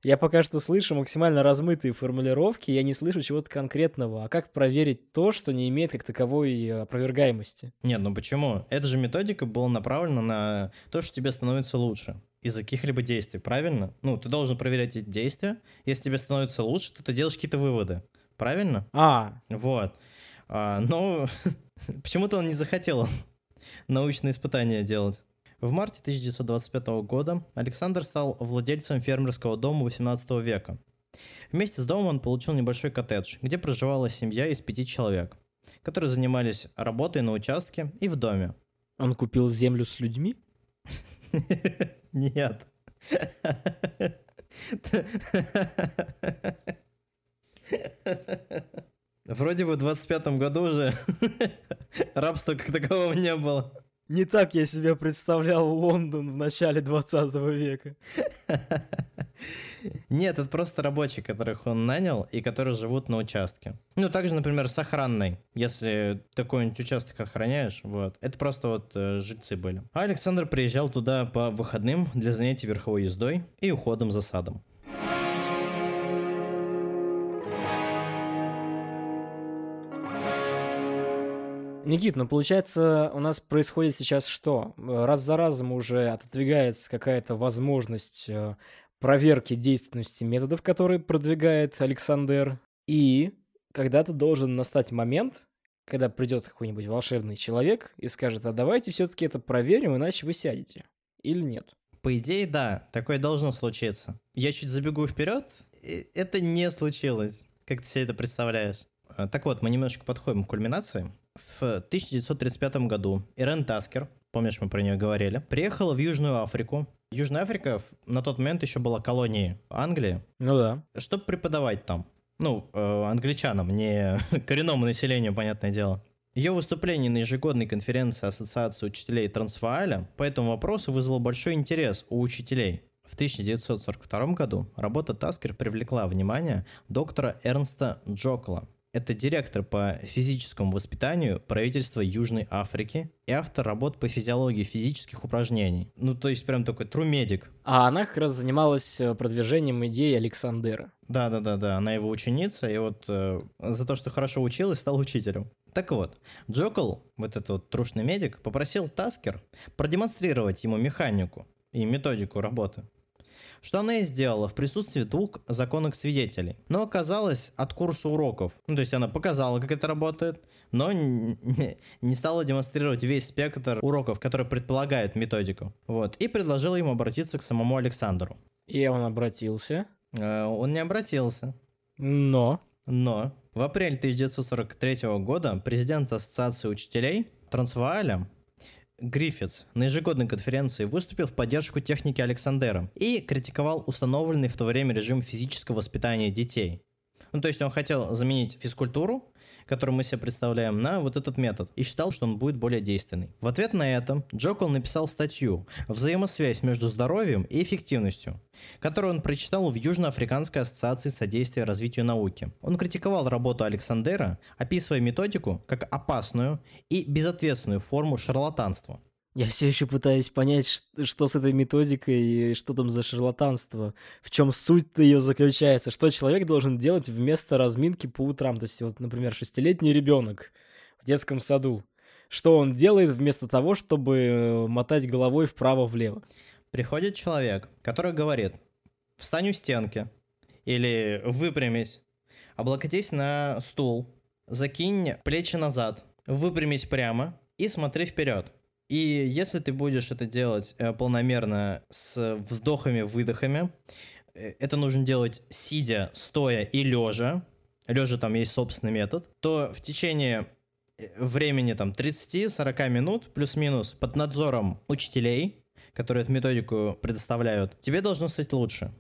Я пока что слышу максимально размытые формулировки, я не слышу чего-то конкретного. А как проверить то, что не имеет как таковой опровергаемости? Нет, ну почему? Эта же методика была направлена на то, что тебе становится лучше из-за каких-либо действий, правильно? Ну, ты должен проверять эти действия. Если тебе становится лучше, то ты делаешь какие-то выводы. Правильно? А. Вот. А, но почему-то он не захотел научные испытания делать. В марте 1925 года Александр стал владельцем фермерского дома 18 века. Вместе с домом он получил небольшой коттедж, где проживала семья из пяти человек, которые занимались работой на участке и в доме. Он купил землю с людьми? Нет. Вроде бы в 25 году уже рабства как такового не было. Не так я себе представлял Лондон в начале 20 века. Нет, это просто рабочие, которых он нанял и которые живут на участке. Ну, также, например, с охранной. Если такой-нибудь участок охраняешь, вот. Это просто вот э, жильцы были. А Александр приезжал туда по выходным для занятий верховой ездой и уходом за садом. Никит, ну получается, у нас происходит сейчас что? Раз за разом уже отодвигается какая-то возможность э, проверки действенности методов, которые продвигает Александр. И когда-то должен настать момент, когда придет какой-нибудь волшебный человек и скажет, а давайте все-таки это проверим, иначе вы сядете. Или нет? По идее, да, такое должно случиться. Я чуть забегу вперед, это не случилось. Как ты себе это представляешь? Э, так вот, мы немножечко подходим к кульминации. В 1935 году Ирен Таскер, помнишь, мы про нее говорили, приехала в Южную Африку. Южная Африка на тот момент еще была колонией Англии. Ну да. Чтобы преподавать там. Ну, э, англичанам, не коренному населению, понятное дело. Ее выступление на ежегодной конференции Ассоциации учителей Трансвааля по этому вопросу вызвало большой интерес у учителей. В 1942 году работа Таскер привлекла внимание доктора Эрнста Джокла, это директор по физическому воспитанию правительства Южной Африки и автор работ по физиологии физических упражнений. Ну, то есть прям такой true медик. А она как раз занималась э, продвижением идеи Александра. Да-да-да-да, она его ученица, и вот э, за то, что хорошо училась, стал учителем. Так вот, Джокол, вот этот вот трушный медик, попросил Таскер продемонстрировать ему механику и методику работы что она и сделала в присутствии двух законных свидетелей. Но оказалось от курса уроков. Ну, то есть она показала, как это работает, но не стала демонстрировать весь спектр уроков, которые предполагают методику. Вот. И предложила ему обратиться к самому Александру. И он обратился? Э, он не обратился. Но? Но. В апреле 1943 года президент Ассоциации учителей Трансвааля Гриффитс на ежегодной конференции выступил в поддержку техники Александера и критиковал установленный в то время режим физического воспитания детей. Ну, то есть он хотел заменить физкультуру который мы себе представляем, на вот этот метод и считал, что он будет более действенный. В ответ на это Джокол написал статью «Взаимосвязь между здоровьем и эффективностью», которую он прочитал в Южноафриканской ассоциации содействия развитию науки. Он критиковал работу Александера, описывая методику как опасную и безответственную форму шарлатанства. Я все еще пытаюсь понять, что с этой методикой и что там за шарлатанство. В чем суть ее заключается? Что человек должен делать вместо разминки по утрам? То есть, вот, например, шестилетний ребенок в детском саду. Что он делает вместо того, чтобы э, мотать головой вправо-влево? Приходит человек, который говорит, встань у стенки или выпрямись, облокотись на стул, закинь плечи назад, выпрямись прямо и смотри вперед. И если ты будешь это делать э, полномерно с вздохами-выдохами, э, это нужно делать сидя, стоя и лежа, лежа там есть собственный метод, то в течение э, времени там 30-40 минут плюс-минус под надзором учителей, которые эту методику предоставляют, тебе должно стать лучше.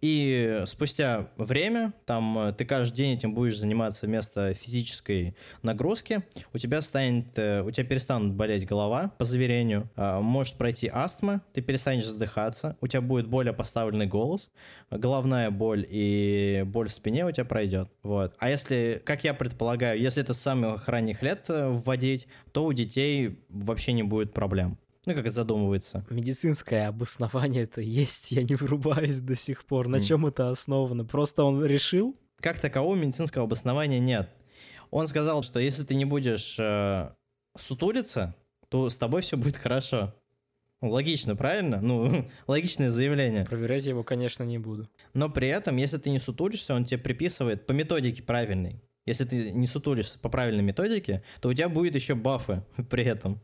И спустя время, там, э, ты каждый день этим будешь заниматься вместо физической нагрузки, у тебя станет, э, у тебя перестанут болеть голова, по заверению, а, может пройти астма, ты перестанешь задыхаться, у тебя будет более поставленный голос, головная боль и боль в спине у тебя пройдет, вот. А если, как я предполагаю, если это с самых ранних лет э, вводить, то у детей вообще не будет проблем. Ну, как это задумывается. Медицинское обоснование это есть, я не вырубаюсь до сих пор. На mm. чем это основано? Просто он решил? Как такового медицинского обоснования нет. Он сказал, что если ты не будешь э, сутулиться, то с тобой все будет хорошо. Ну, логично, правильно? Ну, логичное заявление. Проверять я его, конечно, не буду. Но при этом, если ты не сутулишься, он тебе приписывает по методике правильной. Если ты не сутулишься по правильной методике, то у тебя будет еще бафы при этом.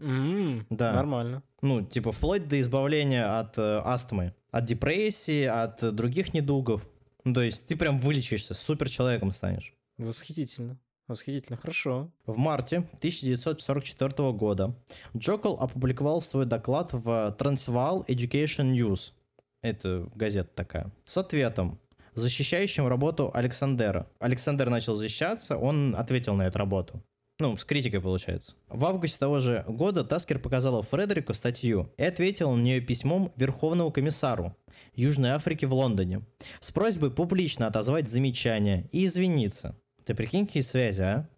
Mm, да. Нормально. Ну, типа, вплоть до избавления от э, астмы, от депрессии, от других недугов. Ну, то есть ты прям вылечишься, супер человеком станешь. Восхитительно. Восхитительно, хорошо. В марте 1944 года Джокол опубликовал свой доклад в Transvaal Education News. Это газета такая. С ответом, защищающим работу Александера. Александр начал защищаться, он ответил на эту работу. Ну, с критикой получается. В августе того же года Таскер показала Фредерику статью и ответил на нее письмом Верховному комиссару Южной Африки в Лондоне с просьбой публично отозвать замечания и извиниться. Ты прикинь, какие связи, а?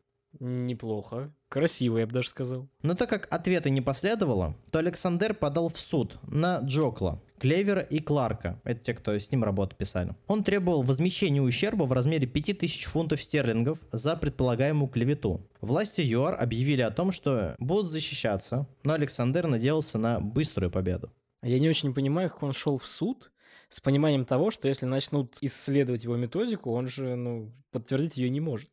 Неплохо. Красиво, я бы даже сказал. Но так как ответа не последовало, то Александр подал в суд на Джокла, Клевера и Кларка. Это те, кто с ним работу писали. Он требовал возмещения ущерба в размере 5000 фунтов стерлингов за предполагаемую клевету. Власти ЮАР объявили о том, что будут защищаться, но Александр надеялся на быструю победу. Я не очень понимаю, как он шел в суд, с пониманием того, что если начнут исследовать его методику, он же, ну, подтвердить ее не может.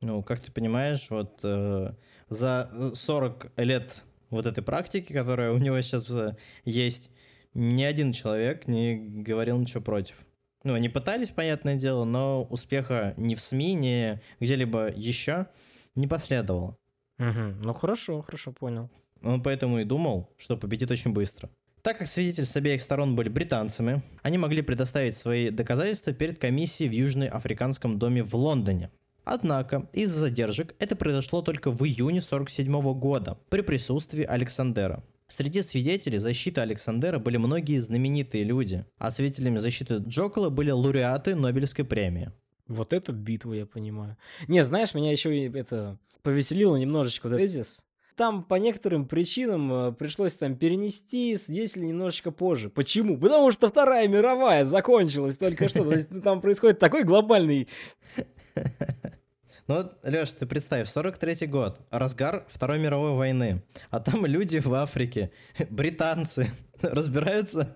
Ну, как ты понимаешь, вот э, за 40 лет вот этой практики, которая у него сейчас э, есть, ни один человек не говорил ничего против. Ну, они пытались, понятное дело, но успеха ни в СМИ, ни где-либо еще не последовало. Угу. Ну хорошо, хорошо, понял. Он поэтому и думал, что победит очень быстро. Так как свидетели с обеих сторон были британцами, они могли предоставить свои доказательства перед комиссией в Южноафриканском доме в Лондоне. Однако, из-за задержек это произошло только в июне 1947 года при присутствии Александера. Среди свидетелей защиты Александера были многие знаменитые люди, а свидетелями защиты Джокола были лауреаты Нобелевской премии. Вот это битва, я понимаю. Не, знаешь, меня еще это повеселило немножечко тезис. Там по некоторым причинам э, пришлось там перенести свидетелей немножечко позже. Почему? Потому что Вторая мировая закончилась только что. То есть там происходит такой глобальный ну Леш, ты представь, 43-й год, разгар Второй мировой войны, а там люди в Африке, британцы, разбираются,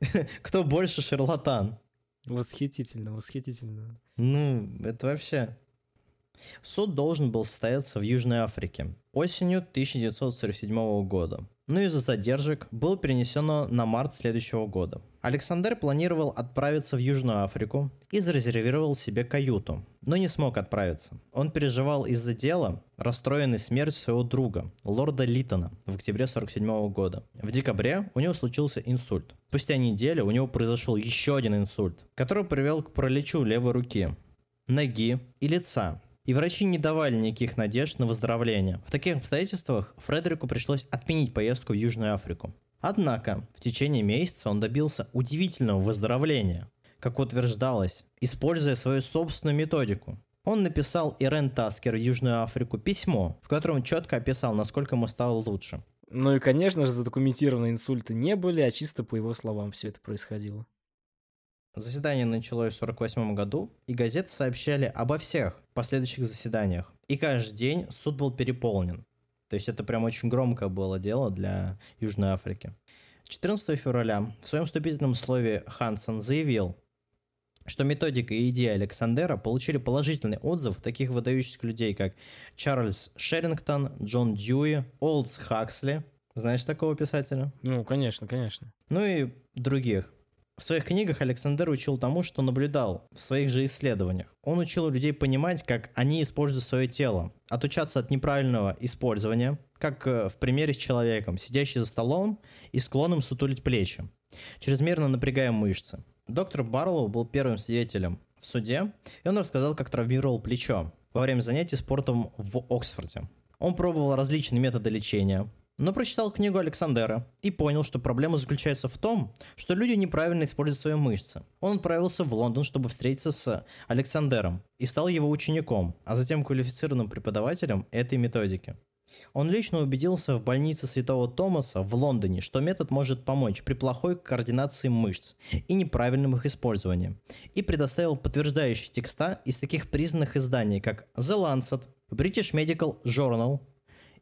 кто больше шарлатан. Восхитительно, восхитительно. Ну, это вообще... Суд должен был состояться в Южной Африке осенью 1947 года. Но из-за задержек было перенесено на март следующего года. Александр планировал отправиться в Южную Африку и зарезервировал себе каюту, но не смог отправиться. Он переживал из-за дела, расстроенный смертью своего друга, лорда Литона, в октябре 47 года. В декабре у него случился инсульт. Спустя неделю у него произошел еще один инсульт, который привел к параличу левой руки, ноги и лица, и врачи не давали никаких надежд на выздоровление. В таких обстоятельствах Фредерику пришлось отменить поездку в Южную Африку. Однако, в течение месяца он добился удивительного выздоровления, как утверждалось, используя свою собственную методику. Он написал Ирен Таскер в Южную Африку письмо, в котором четко описал, насколько ему стало лучше. Ну и, конечно же, задокументированные инсульты не были, а чисто по его словам все это происходило. Заседание началось в 1948 году, и газеты сообщали обо всех последующих заседаниях. И каждый день суд был переполнен. То есть это прям очень громкое было дело для Южной Африки. 14 февраля в своем вступительном слове Хансен заявил, что методика и идея Александера получили положительный отзыв таких выдающихся людей, как Чарльз Шерингтон, Джон Дьюи, Олдс Хаксли. Знаешь такого писателя? Ну, конечно, конечно. Ну и других. В своих книгах Александр учил тому, что наблюдал в своих же исследованиях. Он учил людей понимать, как они используют свое тело, отучаться от неправильного использования, как э, в примере с человеком, сидящий за столом и склонным сутулить плечи, чрезмерно напрягая мышцы. Доктор Барлоу был первым свидетелем в суде, и он рассказал, как травмировал плечо во время занятий спортом в Оксфорде. Он пробовал различные методы лечения, но прочитал книгу Александера и понял, что проблема заключается в том, что люди неправильно используют свои мышцы. Он отправился в Лондон, чтобы встретиться с Александером и стал его учеником, а затем квалифицированным преподавателем этой методики. Он лично убедился в больнице Святого Томаса в Лондоне, что метод может помочь при плохой координации мышц и неправильном их использовании, и предоставил подтверждающие текста из таких признанных изданий, как The Lancet, British Medical Journal,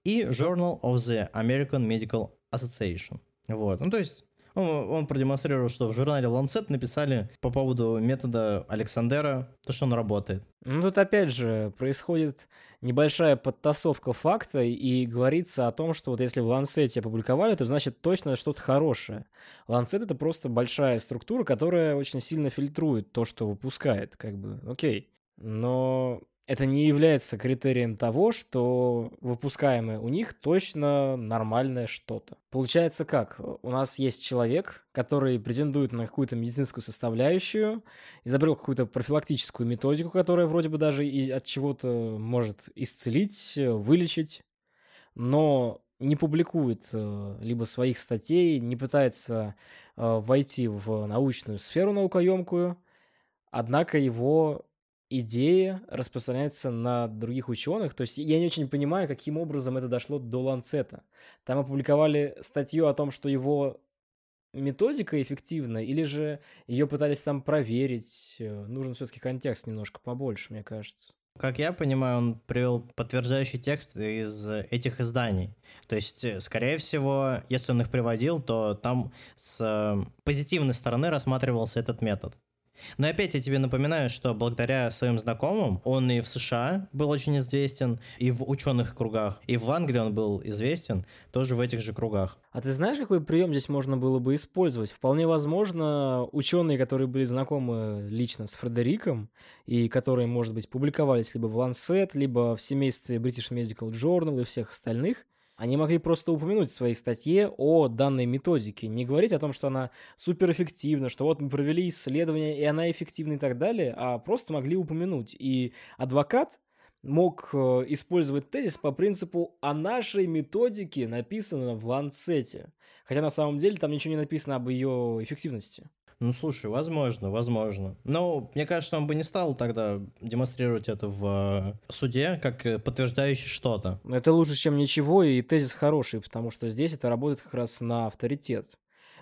и Journal of the American Medical Association. Вот, ну то есть он, он продемонстрировал, что в журнале Lancet написали по поводу метода Александера, то, что он работает. Ну, тут опять же происходит небольшая подтасовка факта и говорится о том, что вот если в Lancet опубликовали, то значит точно что-то хорошее. Lancet — это просто большая структура, которая очень сильно фильтрует то, что выпускает, как бы, окей. Но это не является критерием того, что выпускаемое у них точно нормальное что-то. Получается как? У нас есть человек, который претендует на какую-то медицинскую составляющую, изобрел какую-то профилактическую методику, которая вроде бы даже и от чего-то может исцелить, вылечить, но не публикует э, либо своих статей, не пытается э, войти в научную сферу наукоемкую, однако его идеи распространяются на других ученых. То есть я не очень понимаю, каким образом это дошло до Ланцета. Там опубликовали статью о том, что его методика эффективна, или же ее пытались там проверить. Э, нужен все-таки контекст немножко побольше, мне кажется. Как я понимаю, он привел подтверждающий текст из этих изданий. То есть, э, скорее всего, если он их приводил, то там с э, позитивной стороны рассматривался этот метод. Но опять я тебе напоминаю, что благодаря своим знакомым он и в США был очень известен, и в ученых кругах, и в Англии он был известен, тоже в этих же кругах. А ты знаешь, какой прием здесь можно было бы использовать? Вполне возможно, ученые, которые были знакомы лично с Фредериком, и которые, может быть, публиковались либо в Lancet, либо в семействе British Medical Journal и всех остальных, они могли просто упомянуть в своей статье о данной методике, не говорить о том, что она суперэффективна, что вот мы провели исследование, и она эффективна и так далее, а просто могли упомянуть. И адвокат мог э, использовать тезис по принципу «о нашей методике написано в Ланцете». Хотя на самом деле там ничего не написано об ее эффективности. Ну, слушай, возможно, возможно. Но мне кажется, он бы не стал тогда демонстрировать это в э, суде, как э, подтверждающий что-то. Это лучше, чем ничего, и тезис хороший, потому что здесь это работает как раз на авторитет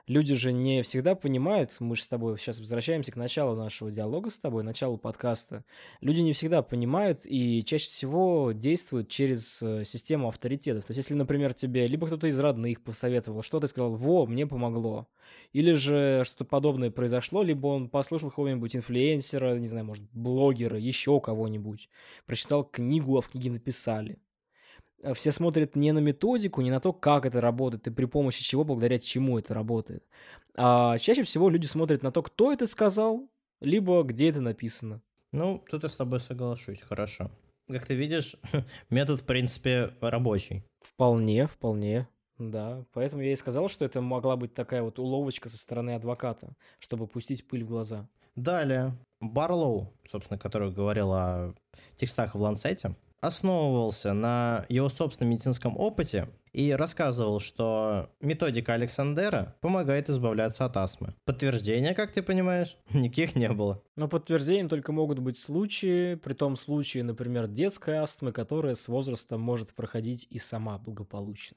люди же не всегда понимают, мы же с тобой сейчас возвращаемся к началу нашего диалога с тобой, началу подкаста, люди не всегда понимают и чаще всего действуют через э, систему авторитетов. То есть, если, например, тебе либо кто-то из родных посоветовал, что ты сказал, во, мне помогло, или же что-то подобное произошло, либо он послушал какого-нибудь инфлюенсера, не знаю, может, блогера, еще кого-нибудь, прочитал книгу, а в книге написали. Э, все смотрят не на методику, не на то, как это работает и при помощи чего, благодаря чему это работает. А чаще всего люди смотрят на то, кто это сказал, либо где это написано. Ну, тут я с тобой соглашусь, хорошо. Как ты видишь, метод, в принципе, рабочий. Вполне, вполне. Да, поэтому я и сказал, что это могла быть такая вот уловочка со стороны адвоката, чтобы пустить пыль в глаза. Далее, Барлоу, собственно, который говорил о текстах в Лансете, основывался на его собственном медицинском опыте и рассказывал, что методика Александера помогает избавляться от астмы. Подтверждения, как ты понимаешь, никаких не было. Но подтверждением только могут быть случаи, при том случае, например, детской астмы, которая с возрастом может проходить и сама благополучно.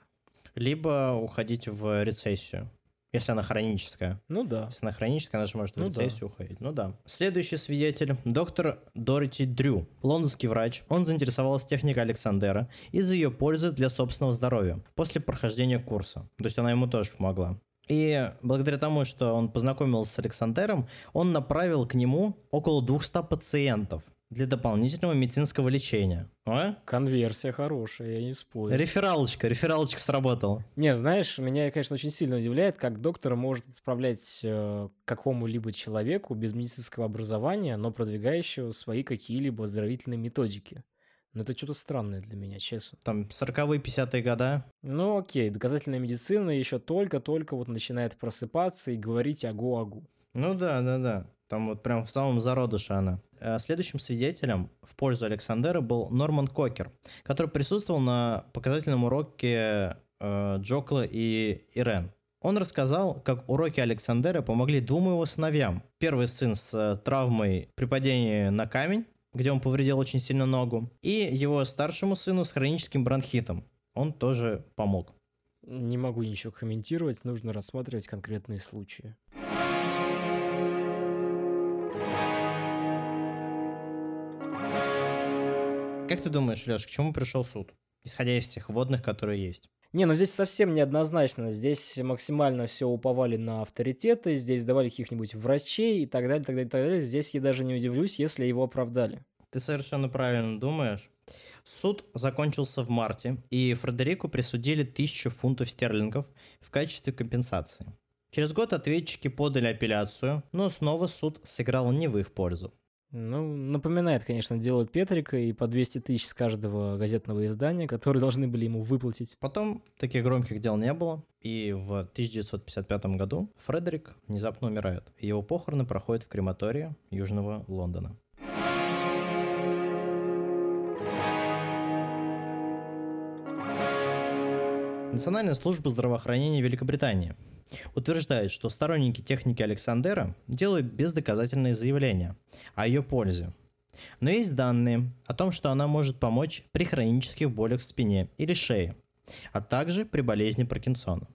Либо уходить в рецессию. Если она хроническая. Ну да. Если она хроническая, она же может в Ну рецессию да. уходить. Ну да. Следующий свидетель – доктор Дороти Дрю. Лондонский врач. Он заинтересовался техникой Александера из-за ее пользы для собственного здоровья после прохождения курса. То есть она ему тоже помогла. И благодаря тому, что он познакомился с Александером, он направил к нему около 200 пациентов для дополнительного медицинского лечения. А? Конверсия хорошая, я не спорю. Рефералочка, рефералочка сработала. Не, знаешь, меня, конечно, очень сильно удивляет, как доктор может отправлять э, какому-либо человеку без медицинского образования, но продвигающего свои какие-либо оздоровительные методики. Ну, это что-то странное для меня, честно. Там 40-е, 50-е года. Ну, окей, доказательная медицина еще только-только вот начинает просыпаться и говорить агу-агу. Ну да, да, да. Там вот прям в самом зародыше она. Э, Следующим свидетелем в пользу Александера был Норман Кокер, который присутствовал на показательном уроке э, Джокла и Ирен. Он рассказал, как уроки Александера помогли двум его сыновьям. Первый сын с э, травмой при падении на камень, где он повредил очень сильно ногу, и его старшему сыну с хроническим бронхитом. Он тоже помог. Не могу ничего комментировать, нужно рассматривать конкретные случаи. Как ты думаешь, Леш, к чему пришел суд? Исходя из всех водных, которые есть. Не, ну здесь совсем неоднозначно. Здесь максимально все уповали на авторитеты, здесь давали каких-нибудь врачей и так далее, так далее, так далее. Здесь я даже не удивлюсь, если его оправдали. Ты совершенно правильно думаешь. Суд закончился в марте, и Фредерику присудили тысячу фунтов стерлингов в качестве компенсации. Через год ответчики подали апелляцию, но снова суд сыграл не в их пользу. Ну, напоминает, конечно, дело Петрика и по 200 тысяч с каждого газетного издания, которые должны были ему выплатить. Потом таких громких дел не было, и в 1955 году Фредерик внезапно умирает, его похороны проходят в крематории Южного Лондона. Национальная служба здравоохранения Великобритании утверждает, что сторонники техники Александера делают бездоказательные заявления о ее пользе. Но есть данные о том, что она может помочь при хронических болях в спине или шее, а также при болезни Паркинсона.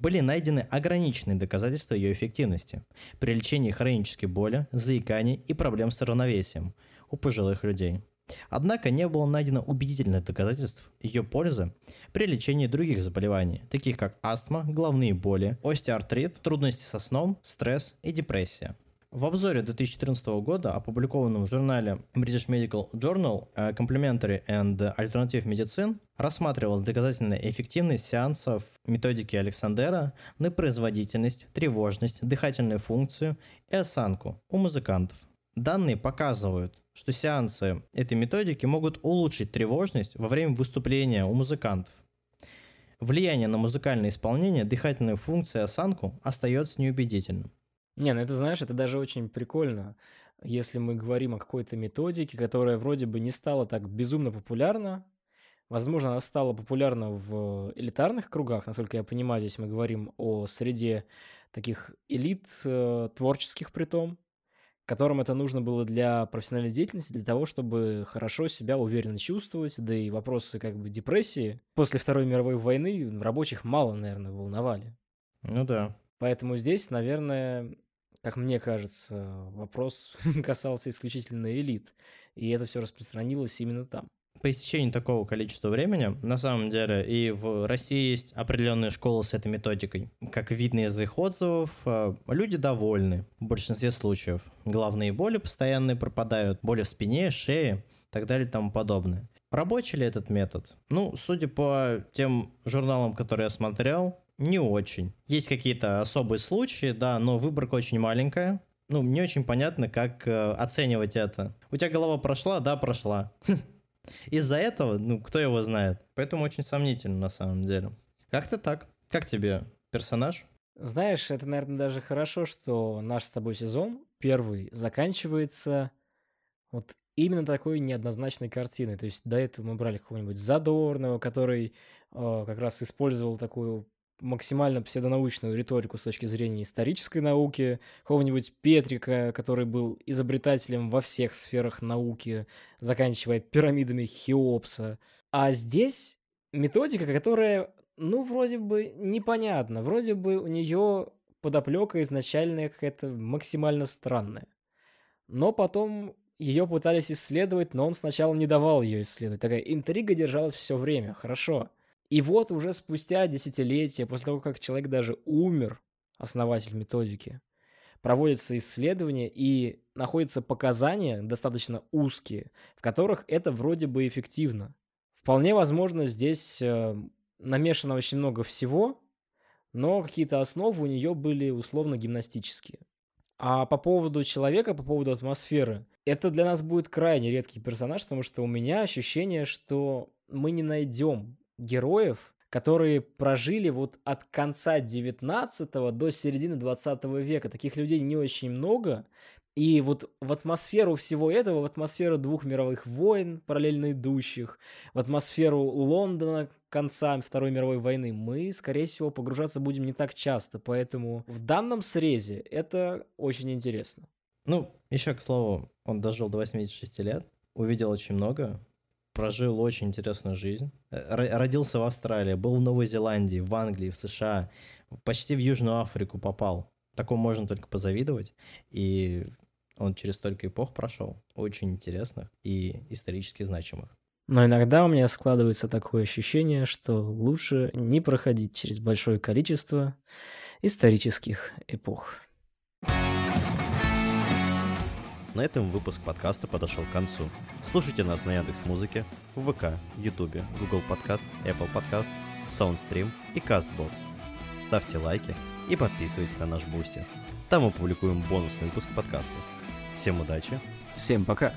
Были найдены ограниченные доказательства ее эффективности при лечении хронической боли, заиканий и проблем с равновесием у пожилых людей. Однако не было найдено убедительных доказательств ее пользы при лечении других заболеваний, таких как астма, головные боли, остеоартрит, трудности со сном, стресс и депрессия. В обзоре 2014 года, опубликованном в журнале British Medical Journal э, Complementary and Alternative Medicine, рассматривалась доказательная эффективность сеансов методики Александера на производительность, тревожность, дыхательную функцию и осанку у музыкантов. Данные показывают, что сеансы этой методики могут улучшить тревожность во время выступления у музыкантов. Влияние на музыкальное исполнение, дыхательную функцию осанку остается неубедительным. Не, ну это, знаешь, это даже очень прикольно, если мы говорим о какой-то методике, которая вроде бы не стала так безумно популярна. Возможно, она стала популярна в элитарных кругах, насколько я понимаю, здесь мы говорим о среде таких элит э, творческих притом, которым это нужно было для профессиональной деятельности, для того, чтобы хорошо себя уверенно чувствовать, да и вопросы как бы депрессии после Второй мировой войны рабочих мало, наверное, волновали. Ну да. Поэтому здесь, наверное, как мне кажется, вопрос касался исключительно элит, и это все распространилось именно там. По истечении такого количества времени, на самом деле, и в России есть определенные школы с этой методикой. Как видно из их отзывов, э, люди довольны в большинстве случаев. Головные боли постоянные пропадают, боли в спине, шее и так далее и тому подобное. Рабочий ли этот метод? Ну, судя по тем журналам, которые я смотрел, не очень. Есть какие-то особые случаи, да, но выборка очень маленькая. Ну, не очень понятно, как э, оценивать это. У тебя голова прошла? Да, прошла. Из-за этого, ну, кто его знает. Поэтому очень сомнительно на самом деле. Как-то так. Как тебе персонаж? Знаешь, это, наверное, даже хорошо, что наш с тобой сезон первый заканчивается вот именно такой неоднозначной картиной. То есть до этого мы брали какого-нибудь Задорного, который э, как раз использовал такую максимально псевдонаучную риторику с точки зрения исторической науки, какого-нибудь Петрика, который был изобретателем во всех сферах науки, заканчивая пирамидами Хеопса. А здесь методика, которая, ну, вроде бы непонятна, вроде бы у нее подоплека изначальная какая-то максимально странная. Но потом ее пытались исследовать, но он сначала не давал ее исследовать. Такая интрига держалась все время, хорошо. И вот уже спустя десятилетия, после того, как человек даже умер, основатель методики, проводятся исследования и находятся показания достаточно узкие, в которых это вроде бы эффективно. Вполне возможно, здесь э, намешано очень много всего, но какие-то основы у нее были условно гимнастические. А по поводу человека, по поводу атмосферы, это для нас будет крайне редкий персонаж, потому что у меня ощущение, что мы не найдем героев, которые прожили вот от конца 19 до середины 20 века. Таких людей не очень много. И вот в атмосферу всего этого, в атмосферу двух мировых войн, параллельно идущих, в атмосферу Лондона конца Второй мировой войны, мы, скорее всего, погружаться будем не так часто. Поэтому в данном срезе это очень интересно. Ну, еще к слову, он дожил до 86 лет, увидел очень много, прожил очень интересную жизнь. Э, родился в Австралии, был в Новой Зеландии, в Англии, в США, почти в Южную Африку попал. Такому можно только позавидовать. И он через столько эпох прошел, очень интересных и исторически значимых. Но иногда у меня складывается такое ощущение, что лучше не проходить через большое количество исторических эпох. На этом выпуск подкаста подошел к концу. Слушайте нас на Яндекс Музыке, ВК, Ютубе, Google Подкаст, Apple Подкаст, Soundstream и CastBox. Ставьте лайки и подписывайтесь на наш Boosty. Там мы публикуем бонусный выпуск подкаста. Всем удачи. Всем пока.